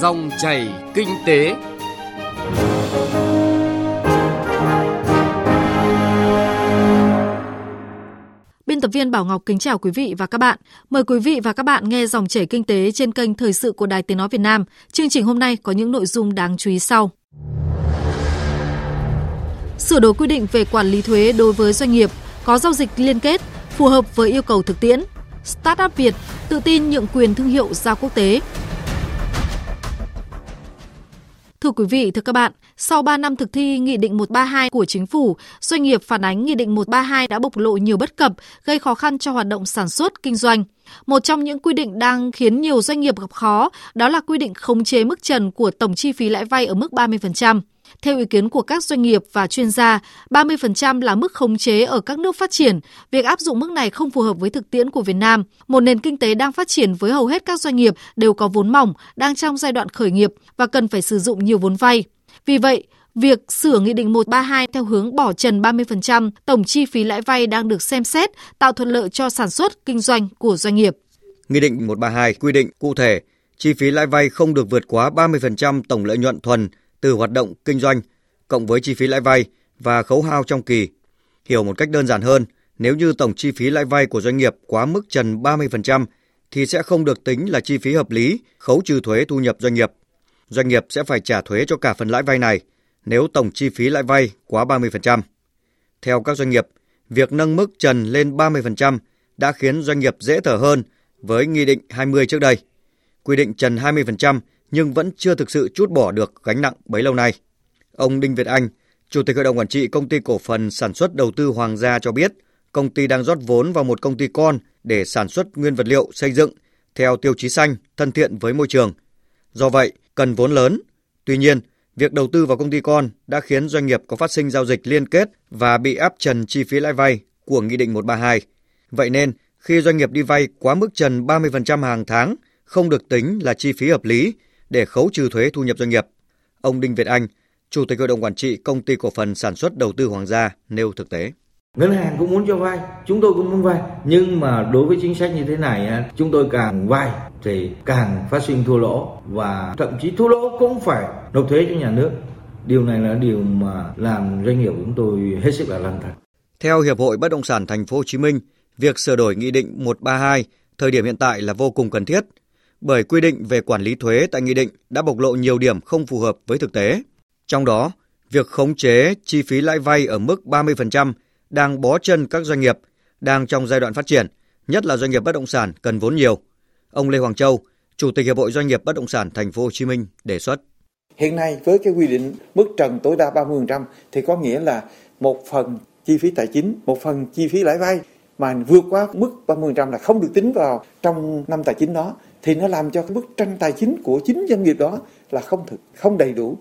Dòng chảy kinh tế. Biên tập viên Bảo Ngọc kính chào quý vị và các bạn. Mời quý vị và các bạn nghe dòng chảy kinh tế trên kênh Thời sự của Đài Tiếng Nói Việt Nam. Chương trình hôm nay có những nội dung đáng chú ý sau. Sửa đổi quy định về quản lý thuế đối với doanh nghiệp có giao dịch liên kết, phù hợp với yêu cầu thực tiễn. Startup Việt tự tin nhượng quyền thương hiệu ra quốc tế. Thưa quý vị, thưa các bạn, sau 3 năm thực thi Nghị định 132 của Chính phủ, doanh nghiệp phản ánh Nghị định 132 đã bộc lộ nhiều bất cập, gây khó khăn cho hoạt động sản xuất, kinh doanh. Một trong những quy định đang khiến nhiều doanh nghiệp gặp khó đó là quy định khống chế mức trần của tổng chi phí lãi vay ở mức 30%. Theo ý kiến của các doanh nghiệp và chuyên gia, 30% là mức khống chế ở các nước phát triển. Việc áp dụng mức này không phù hợp với thực tiễn của Việt Nam, một nền kinh tế đang phát triển với hầu hết các doanh nghiệp đều có vốn mỏng, đang trong giai đoạn khởi nghiệp và cần phải sử dụng nhiều vốn vay. Vì vậy, Việc sửa Nghị định 132 theo hướng bỏ trần 30% tổng chi phí lãi vay đang được xem xét, tạo thuận lợi cho sản xuất, kinh doanh của doanh nghiệp. Nghị định 132 quy định cụ thể chi phí lãi vay không được vượt quá 30% tổng lợi nhuận thuần từ hoạt động kinh doanh cộng với chi phí lãi vay và khấu hao trong kỳ. Hiểu một cách đơn giản hơn, nếu như tổng chi phí lãi vay của doanh nghiệp quá mức trần 30% thì sẽ không được tính là chi phí hợp lý, khấu trừ thuế thu nhập doanh nghiệp. Doanh nghiệp sẽ phải trả thuế cho cả phần lãi vay này nếu tổng chi phí lãi vay quá 30%. Theo các doanh nghiệp, việc nâng mức trần lên 30% đã khiến doanh nghiệp dễ thở hơn với Nghị định 20 trước đây. Quy định trần 20% nhưng vẫn chưa thực sự chút bỏ được gánh nặng bấy lâu nay. Ông Đinh Việt Anh, Chủ tịch Hội đồng Quản trị Công ty Cổ phần Sản xuất Đầu tư Hoàng gia cho biết, công ty đang rót vốn vào một công ty con để sản xuất nguyên vật liệu xây dựng theo tiêu chí xanh, thân thiện với môi trường. Do vậy, cần vốn lớn. Tuy nhiên, việc đầu tư vào công ty con đã khiến doanh nghiệp có phát sinh giao dịch liên kết và bị áp trần chi phí lãi vay của Nghị định 132. Vậy nên, khi doanh nghiệp đi vay quá mức trần 30% hàng tháng không được tính là chi phí hợp lý để khấu trừ thuế thu nhập doanh nghiệp. Ông Đinh Việt Anh, Chủ tịch Hội đồng Quản trị Công ty Cổ phần Sản xuất Đầu tư Hoàng gia nêu thực tế. Ngân hàng cũng muốn cho vay, chúng tôi cũng muốn vay. Nhưng mà đối với chính sách như thế này, chúng tôi càng vay thì càng phát sinh thua lỗ và thậm chí thua lỗ cũng phải nộp thuế cho nhà nước. Điều này là điều mà làm doanh nghiệp của chúng tôi hết sức là lăn thật. Theo Hiệp hội Bất động sản Thành phố Hồ Chí Minh, việc sửa đổi Nghị định 132 thời điểm hiện tại là vô cùng cần thiết bởi quy định về quản lý thuế tại nghị định đã bộc lộ nhiều điểm không phù hợp với thực tế. Trong đó, việc khống chế chi phí lãi vay ở mức 30% đang bó chân các doanh nghiệp đang trong giai đoạn phát triển, nhất là doanh nghiệp bất động sản cần vốn nhiều. Ông Lê Hoàng Châu, Chủ tịch Hiệp hội Doanh nghiệp Bất động sản Thành phố Hồ Chí Minh đề xuất. Hiện nay với cái quy định mức trần tối đa 30% thì có nghĩa là một phần chi phí tài chính, một phần chi phí lãi vay mà vượt quá mức 30% là không được tính vào trong năm tài chính đó thì nó làm cho cái bức tranh tài chính của chính doanh nghiệp đó là không thực không đầy đủ.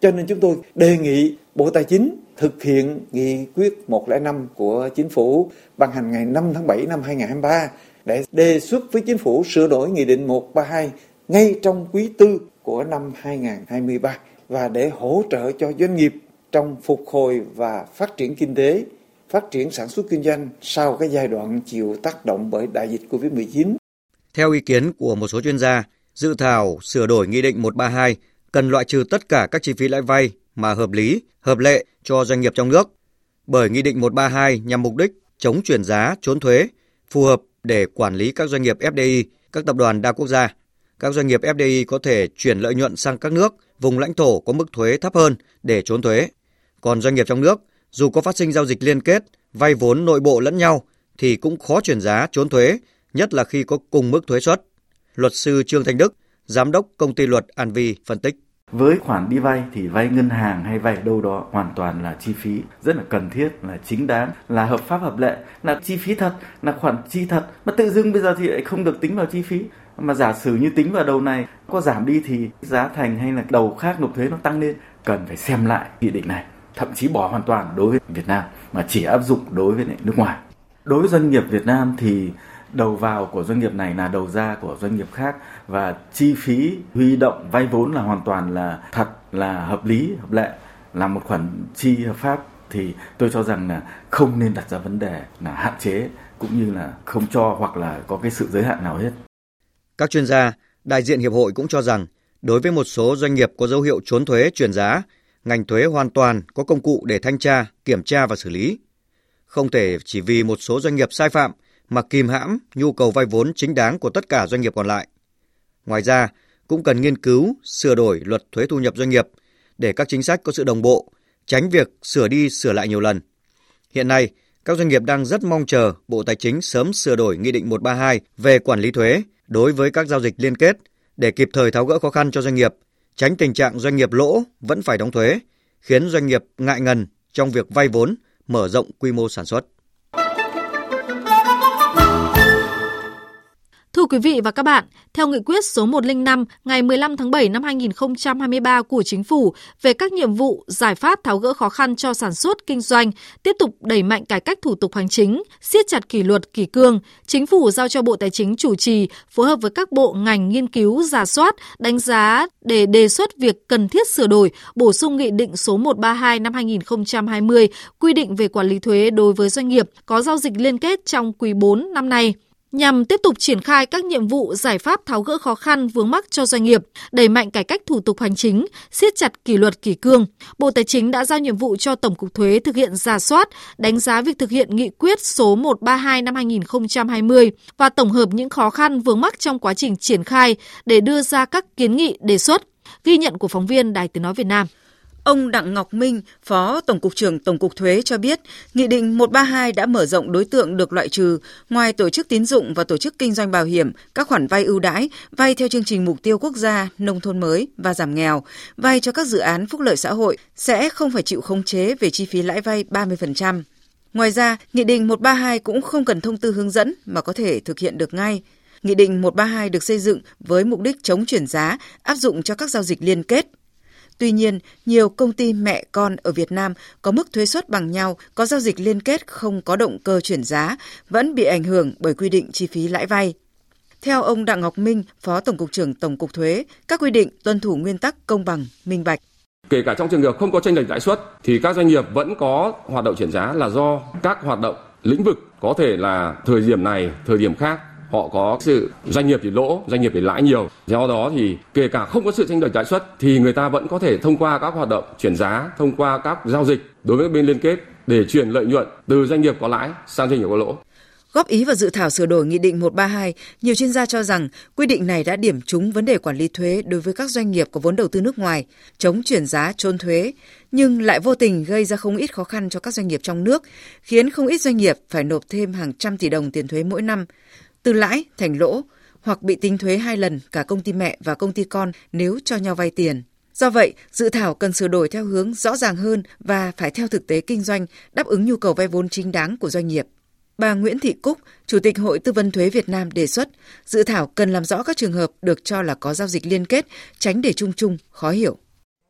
Cho nên chúng tôi đề nghị Bộ Tài chính thực hiện nghị quyết 105 của chính phủ ban hành ngày 5 tháng 7 năm 2023 để đề xuất với chính phủ sửa đổi nghị định 132 ngay trong quý tư của năm 2023 và để hỗ trợ cho doanh nghiệp trong phục hồi và phát triển kinh tế, phát triển sản xuất kinh doanh sau cái giai đoạn chịu tác động bởi đại dịch Covid-19. Theo ý kiến của một số chuyên gia, dự thảo sửa đổi Nghị định 132 cần loại trừ tất cả các chi phí lãi vay mà hợp lý, hợp lệ cho doanh nghiệp trong nước. Bởi Nghị định 132 nhằm mục đích chống chuyển giá, trốn thuế, phù hợp để quản lý các doanh nghiệp FDI, các tập đoàn đa quốc gia. Các doanh nghiệp FDI có thể chuyển lợi nhuận sang các nước, vùng lãnh thổ có mức thuế thấp hơn để trốn thuế. Còn doanh nghiệp trong nước, dù có phát sinh giao dịch liên kết, vay vốn nội bộ lẫn nhau thì cũng khó chuyển giá, trốn thuế nhất là khi có cùng mức thuế suất. Luật sư Trương Thanh Đức, giám đốc công ty luật An Vi phân tích. Với khoản đi vay thì vay ngân hàng hay vay đâu đó hoàn toàn là chi phí rất là cần thiết, là chính đáng, là hợp pháp hợp lệ, là chi phí thật, là khoản chi thật. Mà tự dưng bây giờ thì lại không được tính vào chi phí. Mà giả sử như tính vào đầu này có giảm đi thì giá thành hay là đầu khác nộp thuế nó tăng lên. Cần phải xem lại nghị định này, thậm chí bỏ hoàn toàn đối với Việt Nam mà chỉ áp dụng đối với nước ngoài. Đối với doanh nghiệp Việt Nam thì đầu vào của doanh nghiệp này là đầu ra của doanh nghiệp khác và chi phí huy động vay vốn là hoàn toàn là thật là hợp lý hợp lệ là một khoản chi hợp pháp thì tôi cho rằng là không nên đặt ra vấn đề là hạn chế cũng như là không cho hoặc là có cái sự giới hạn nào hết. Các chuyên gia, đại diện hiệp hội cũng cho rằng Đối với một số doanh nghiệp có dấu hiệu trốn thuế chuyển giá, ngành thuế hoàn toàn có công cụ để thanh tra, kiểm tra và xử lý. Không thể chỉ vì một số doanh nghiệp sai phạm mà kìm hãm nhu cầu vay vốn chính đáng của tất cả doanh nghiệp còn lại. Ngoài ra, cũng cần nghiên cứu sửa đổi luật thuế thu nhập doanh nghiệp để các chính sách có sự đồng bộ, tránh việc sửa đi sửa lại nhiều lần. Hiện nay, các doanh nghiệp đang rất mong chờ Bộ Tài chính sớm sửa đổi Nghị định 132 về quản lý thuế đối với các giao dịch liên kết để kịp thời tháo gỡ khó khăn cho doanh nghiệp, tránh tình trạng doanh nghiệp lỗ vẫn phải đóng thuế, khiến doanh nghiệp ngại ngần trong việc vay vốn, mở rộng quy mô sản xuất. Thưa quý vị và các bạn, theo nghị quyết số 105 ngày 15 tháng 7 năm 2023 của Chính phủ về các nhiệm vụ, giải pháp tháo gỡ khó khăn cho sản xuất, kinh doanh, tiếp tục đẩy mạnh cải cách thủ tục hành chính, siết chặt kỷ luật, kỷ cương, Chính phủ giao cho Bộ Tài chính chủ trì, phối hợp với các bộ ngành nghiên cứu, giả soát, đánh giá để đề xuất việc cần thiết sửa đổi, bổ sung Nghị định số 132 năm 2020 quy định về quản lý thuế đối với doanh nghiệp có giao dịch liên kết trong quý 4 năm nay nhằm tiếp tục triển khai các nhiệm vụ giải pháp tháo gỡ khó khăn vướng mắc cho doanh nghiệp, đẩy mạnh cải cách thủ tục hành chính, siết chặt kỷ luật kỷ cương. Bộ Tài chính đã giao nhiệm vụ cho Tổng cục Thuế thực hiện giả soát, đánh giá việc thực hiện nghị quyết số 132 năm 2020 và tổng hợp những khó khăn vướng mắc trong quá trình triển khai để đưa ra các kiến nghị đề xuất. Ghi nhận của phóng viên Đài Tiếng nói Việt Nam. Ông Đặng Ngọc Minh, Phó Tổng cục trưởng Tổng cục Thuế cho biết, Nghị định 132 đã mở rộng đối tượng được loại trừ, ngoài tổ chức tín dụng và tổ chức kinh doanh bảo hiểm, các khoản vay ưu đãi, vay theo chương trình mục tiêu quốc gia, nông thôn mới và giảm nghèo, vay cho các dự án phúc lợi xã hội sẽ không phải chịu khống chế về chi phí lãi vay 30%. Ngoài ra, Nghị định 132 cũng không cần thông tư hướng dẫn mà có thể thực hiện được ngay. Nghị định 132 được xây dựng với mục đích chống chuyển giá, áp dụng cho các giao dịch liên kết, Tuy nhiên, nhiều công ty mẹ con ở Việt Nam có mức thuế suất bằng nhau, có giao dịch liên kết không có động cơ chuyển giá, vẫn bị ảnh hưởng bởi quy định chi phí lãi vay. Theo ông Đặng Ngọc Minh, Phó Tổng cục trưởng Tổng cục Thuế, các quy định tuân thủ nguyên tắc công bằng, minh bạch. Kể cả trong trường hợp không có tranh lệch lãi suất thì các doanh nghiệp vẫn có hoạt động chuyển giá là do các hoạt động lĩnh vực có thể là thời điểm này, thời điểm khác họ có sự doanh nghiệp thì lỗ, doanh nghiệp thì lãi nhiều. Do đó thì kể cả không có sự tranh lệch lãi suất thì người ta vẫn có thể thông qua các hoạt động chuyển giá, thông qua các giao dịch đối với bên liên kết để chuyển lợi nhuận từ doanh nghiệp có lãi sang doanh nghiệp có lỗ. Góp ý vào dự thảo sửa đổi Nghị định 132, nhiều chuyên gia cho rằng quy định này đã điểm trúng vấn đề quản lý thuế đối với các doanh nghiệp có vốn đầu tư nước ngoài, chống chuyển giá trôn thuế, nhưng lại vô tình gây ra không ít khó khăn cho các doanh nghiệp trong nước, khiến không ít doanh nghiệp phải nộp thêm hàng trăm tỷ đồng tiền thuế mỗi năm từ lãi thành lỗ hoặc bị tính thuế hai lần cả công ty mẹ và công ty con nếu cho nhau vay tiền. Do vậy, dự thảo cần sửa đổi theo hướng rõ ràng hơn và phải theo thực tế kinh doanh, đáp ứng nhu cầu vay vốn chính đáng của doanh nghiệp. Bà Nguyễn Thị Cúc, Chủ tịch Hội Tư vấn Thuế Việt Nam đề xuất, dự thảo cần làm rõ các trường hợp được cho là có giao dịch liên kết, tránh để chung chung, khó hiểu.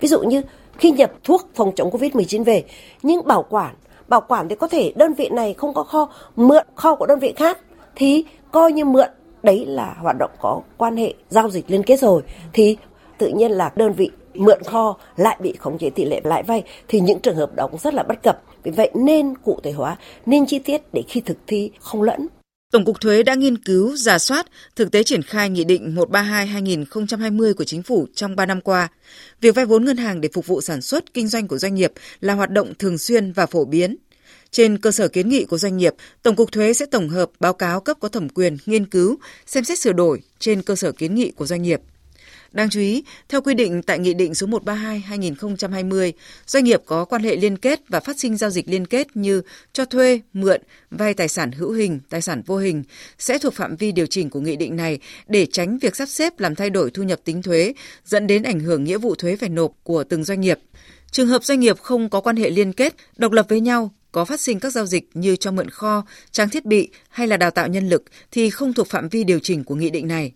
Ví dụ như khi nhập thuốc phòng chống COVID-19 về, nhưng bảo quản, bảo quản thì có thể đơn vị này không có kho, mượn kho của đơn vị khác, thì coi như mượn đấy là hoạt động có quan hệ giao dịch liên kết rồi thì tự nhiên là đơn vị mượn kho lại bị khống chế tỷ lệ lãi vay thì những trường hợp đó cũng rất là bất cập. Vì vậy nên cụ thể hóa, nên chi tiết để khi thực thi không lẫn. Tổng cục Thuế đã nghiên cứu, giả soát, thực tế triển khai Nghị định 132-2020 của Chính phủ trong 3 năm qua. Việc vay vốn ngân hàng để phục vụ sản xuất, kinh doanh của doanh nghiệp là hoạt động thường xuyên và phổ biến. Trên cơ sở kiến nghị của doanh nghiệp, Tổng cục Thuế sẽ tổng hợp báo cáo cấp có thẩm quyền nghiên cứu, xem xét sửa đổi trên cơ sở kiến nghị của doanh nghiệp. Đáng chú ý, theo quy định tại Nghị định số 132-2020, doanh nghiệp có quan hệ liên kết và phát sinh giao dịch liên kết như cho thuê, mượn, vay tài sản hữu hình, tài sản vô hình sẽ thuộc phạm vi điều chỉnh của nghị định này để tránh việc sắp xếp làm thay đổi thu nhập tính thuế, dẫn đến ảnh hưởng nghĩa vụ thuế phải nộp của từng doanh nghiệp. Trường hợp doanh nghiệp không có quan hệ liên kết, độc lập với nhau có phát sinh các giao dịch như cho mượn kho, trang thiết bị hay là đào tạo nhân lực thì không thuộc phạm vi điều chỉnh của nghị định này.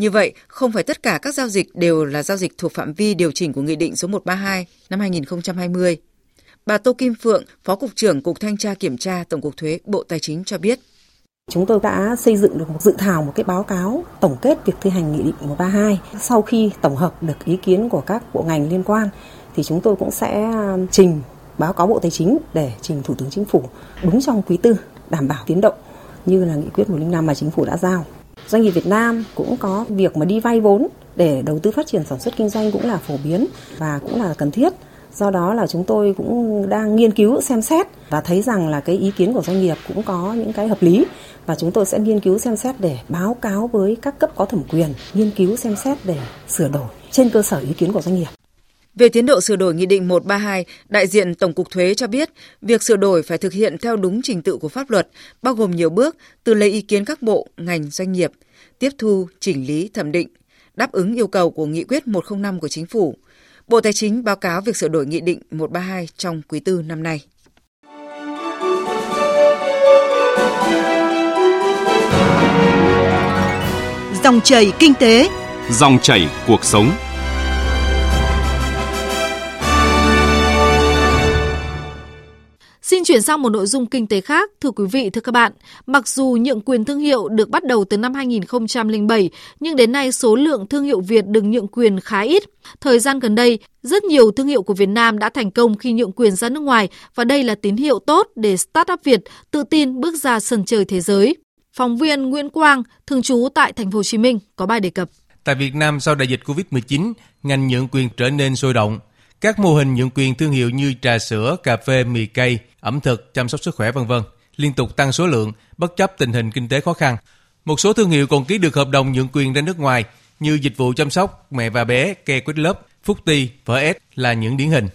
Như vậy, không phải tất cả các giao dịch đều là giao dịch thuộc phạm vi điều chỉnh của Nghị định số 132 năm 2020. Bà Tô Kim Phượng, Phó Cục trưởng Cục Thanh tra Kiểm tra Tổng cục Thuế Bộ Tài chính cho biết. Chúng tôi đã xây dựng được một dự thảo một cái báo cáo tổng kết việc thi hành Nghị định 132. Sau khi tổng hợp được ý kiến của các bộ ngành liên quan thì chúng tôi cũng sẽ trình báo cáo Bộ Tài chính để trình Thủ tướng Chính phủ đúng trong quý tư đảm bảo tiến độ như là nghị quyết 105 mà chính phủ đã giao. Doanh nghiệp Việt Nam cũng có việc mà đi vay vốn để đầu tư phát triển sản xuất kinh doanh cũng là phổ biến và cũng là cần thiết. Do đó là chúng tôi cũng đang nghiên cứu xem xét và thấy rằng là cái ý kiến của doanh nghiệp cũng có những cái hợp lý và chúng tôi sẽ nghiên cứu xem xét để báo cáo với các cấp có thẩm quyền, nghiên cứu xem xét để sửa đổi trên cơ sở ý kiến của doanh nghiệp. Về tiến độ sửa đổi Nghị định 132, đại diện Tổng cục Thuế cho biết, việc sửa đổi phải thực hiện theo đúng trình tự của pháp luật, bao gồm nhiều bước từ lấy ý kiến các bộ, ngành, doanh nghiệp, tiếp thu, chỉnh lý, thẩm định, đáp ứng yêu cầu của Nghị quyết 105 của Chính phủ. Bộ Tài chính báo cáo việc sửa đổi Nghị định 132 trong quý tư năm nay. Dòng chảy kinh tế, dòng chảy cuộc sống. Chuyển sang một nội dung kinh tế khác, thưa quý vị, thưa các bạn. Mặc dù nhượng quyền thương hiệu được bắt đầu từ năm 2007, nhưng đến nay số lượng thương hiệu Việt được nhượng quyền khá ít. Thời gian gần đây, rất nhiều thương hiệu của Việt Nam đã thành công khi nhượng quyền ra nước ngoài và đây là tín hiệu tốt để startup Việt tự tin bước ra sân chơi thế giới. Phóng viên Nguyễn Quang, thường trú tại thành phố Hồ Chí Minh có bài đề cập. Tại Việt Nam sau đại dịch Covid-19, ngành nhượng quyền trở nên sôi động. Các mô hình nhượng quyền thương hiệu như trà sữa, cà phê, mì cây, ẩm thực, chăm sóc sức khỏe vân vân liên tục tăng số lượng bất chấp tình hình kinh tế khó khăn. Một số thương hiệu còn ký được hợp đồng nhượng quyền ra nước ngoài như dịch vụ chăm sóc mẹ và bé, Care Quýt Lớp, Phúc Ti, Phở S là những điển hình.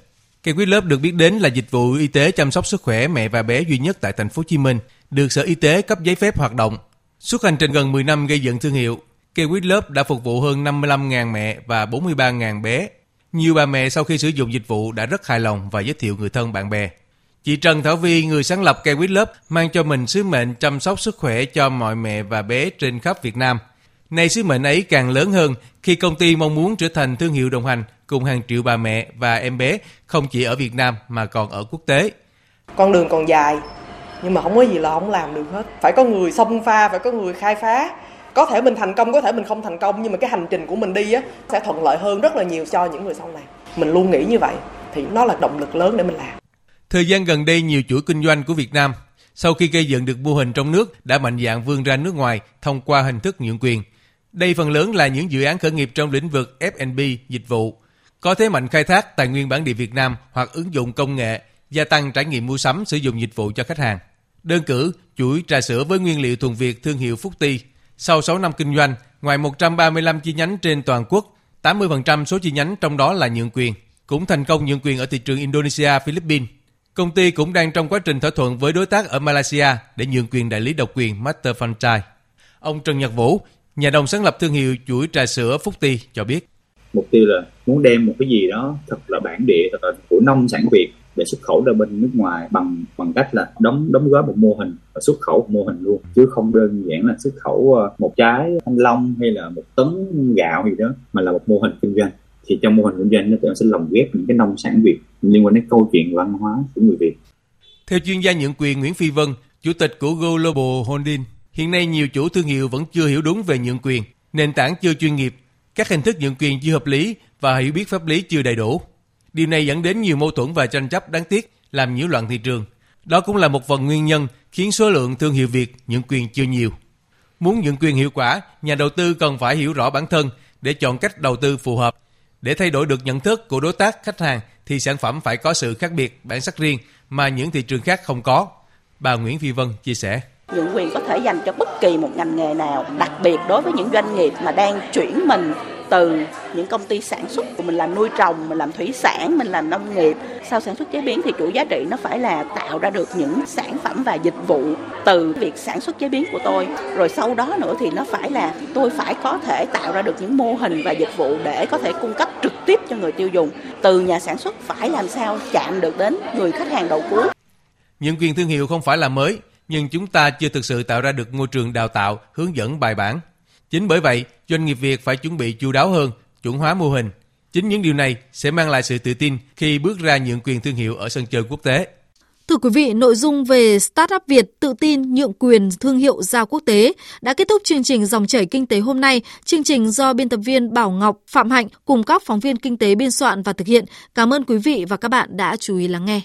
Care Quýt Lớp được biết đến là dịch vụ y tế chăm sóc sức khỏe mẹ và bé duy nhất tại thành phố Hồ Chí Minh, được Sở Y tế cấp giấy phép hoạt động. Suốt hành trình gần 10 năm gây dựng thương hiệu, Care Quýt Lớp đã phục vụ hơn 55.000 mẹ và 43.000 bé. Nhiều bà mẹ sau khi sử dụng dịch vụ đã rất hài lòng và giới thiệu người thân bạn bè. Chị Trần Thảo Vi, người sáng lập cây quýt lớp, mang cho mình sứ mệnh chăm sóc sức khỏe cho mọi mẹ và bé trên khắp Việt Nam. Nay sứ mệnh ấy càng lớn hơn khi công ty mong muốn trở thành thương hiệu đồng hành cùng hàng triệu bà mẹ và em bé không chỉ ở Việt Nam mà còn ở quốc tế. Con đường còn dài, nhưng mà không có gì là không làm được hết. Phải có người xông pha, phải có người khai phá. Có thể mình thành công, có thể mình không thành công, nhưng mà cái hành trình của mình đi á sẽ thuận lợi hơn rất là nhiều cho những người sau này. Mình luôn nghĩ như vậy thì nó là động lực lớn để mình làm. Thời gian gần đây, nhiều chuỗi kinh doanh của Việt Nam sau khi gây dựng được mô hình trong nước đã mạnh dạng vươn ra nước ngoài thông qua hình thức nhượng quyền. Đây phần lớn là những dự án khởi nghiệp trong lĩnh vực F&B, dịch vụ, có thế mạnh khai thác tài nguyên bản địa Việt Nam hoặc ứng dụng công nghệ, gia tăng trải nghiệm mua sắm sử dụng dịch vụ cho khách hàng. Đơn cử, chuỗi trà sữa với nguyên liệu thuần Việt thương hiệu Phúc Ti. Sau 6 năm kinh doanh, ngoài 135 chi nhánh trên toàn quốc, 80% số chi nhánh trong đó là nhượng quyền, cũng thành công nhượng quyền ở thị trường Indonesia, Philippines. Công ty cũng đang trong quá trình thỏa thuận với đối tác ở Malaysia để nhượng quyền đại lý độc quyền Master Franchise. Ông Trần Nhật Vũ, nhà đồng sáng lập thương hiệu chuỗi trà sữa Phúc Ti cho biết. Mục tiêu là muốn đem một cái gì đó thật là bản địa, thật là của nông sản Việt để xuất khẩu ra bên nước ngoài bằng bằng cách là đóng đóng gói một mô hình và xuất khẩu một mô hình luôn chứ không đơn giản là xuất khẩu ờ, một trái thanh long hay là một tấn gạo gì đó mà là một mô hình kinh doanh thì trong mô hình kinh doanh nó sẽ lồng ghép những cái nông sản Việt liên quan đến câu chuyện văn hóa của người Việt. Theo chuyên gia nhượng quyền Nguyễn Phi Vân, chủ tịch của Global Holding, hiện nay nhiều chủ thương hiệu vẫn chưa hiểu đúng về nhượng quyền, nền tảng chưa chuyên nghiệp, các hình thức nhượng quyền chưa hợp lý và hiểu biết pháp lý chưa đầy đủ. Điều này dẫn đến nhiều mâu thuẫn và tranh chấp đáng tiếc, làm nhiễu loạn thị trường. Đó cũng là một phần nguyên nhân khiến số lượng thương hiệu Việt nhượng quyền chưa nhiều. Muốn nhượng quyền hiệu quả, nhà đầu tư cần phải hiểu rõ bản thân để chọn cách đầu tư phù hợp để thay đổi được nhận thức của đối tác khách hàng thì sản phẩm phải có sự khác biệt, bản sắc riêng mà những thị trường khác không có. Bà Nguyễn Phi Vân chia sẻ. Nhượng quyền có thể dành cho bất kỳ một ngành nghề nào, đặc biệt đối với những doanh nghiệp mà đang chuyển mình từ những công ty sản xuất của mình làm nuôi trồng, mình làm thủy sản, mình làm nông nghiệp. Sau sản xuất chế biến thì chuỗi giá trị nó phải là tạo ra được những sản phẩm và dịch vụ từ việc sản xuất chế biến của tôi. Rồi sau đó nữa thì nó phải là tôi phải có thể tạo ra được những mô hình và dịch vụ để có thể cung cấp trực tiếp cho người tiêu dùng. Từ nhà sản xuất phải làm sao chạm được đến người khách hàng đầu cuối. Những quyền thương hiệu không phải là mới, nhưng chúng ta chưa thực sự tạo ra được môi trường đào tạo, hướng dẫn bài bản Chính bởi vậy, doanh nghiệp Việt phải chuẩn bị chu đáo hơn, chuẩn hóa mô hình. Chính những điều này sẽ mang lại sự tự tin khi bước ra nhượng quyền thương hiệu ở sân chơi quốc tế. Thưa quý vị, nội dung về Startup Việt tự tin nhượng quyền thương hiệu ra quốc tế đã kết thúc chương trình Dòng chảy kinh tế hôm nay. Chương trình do biên tập viên Bảo Ngọc, Phạm Hạnh cùng các phóng viên kinh tế biên soạn và thực hiện. Cảm ơn quý vị và các bạn đã chú ý lắng nghe.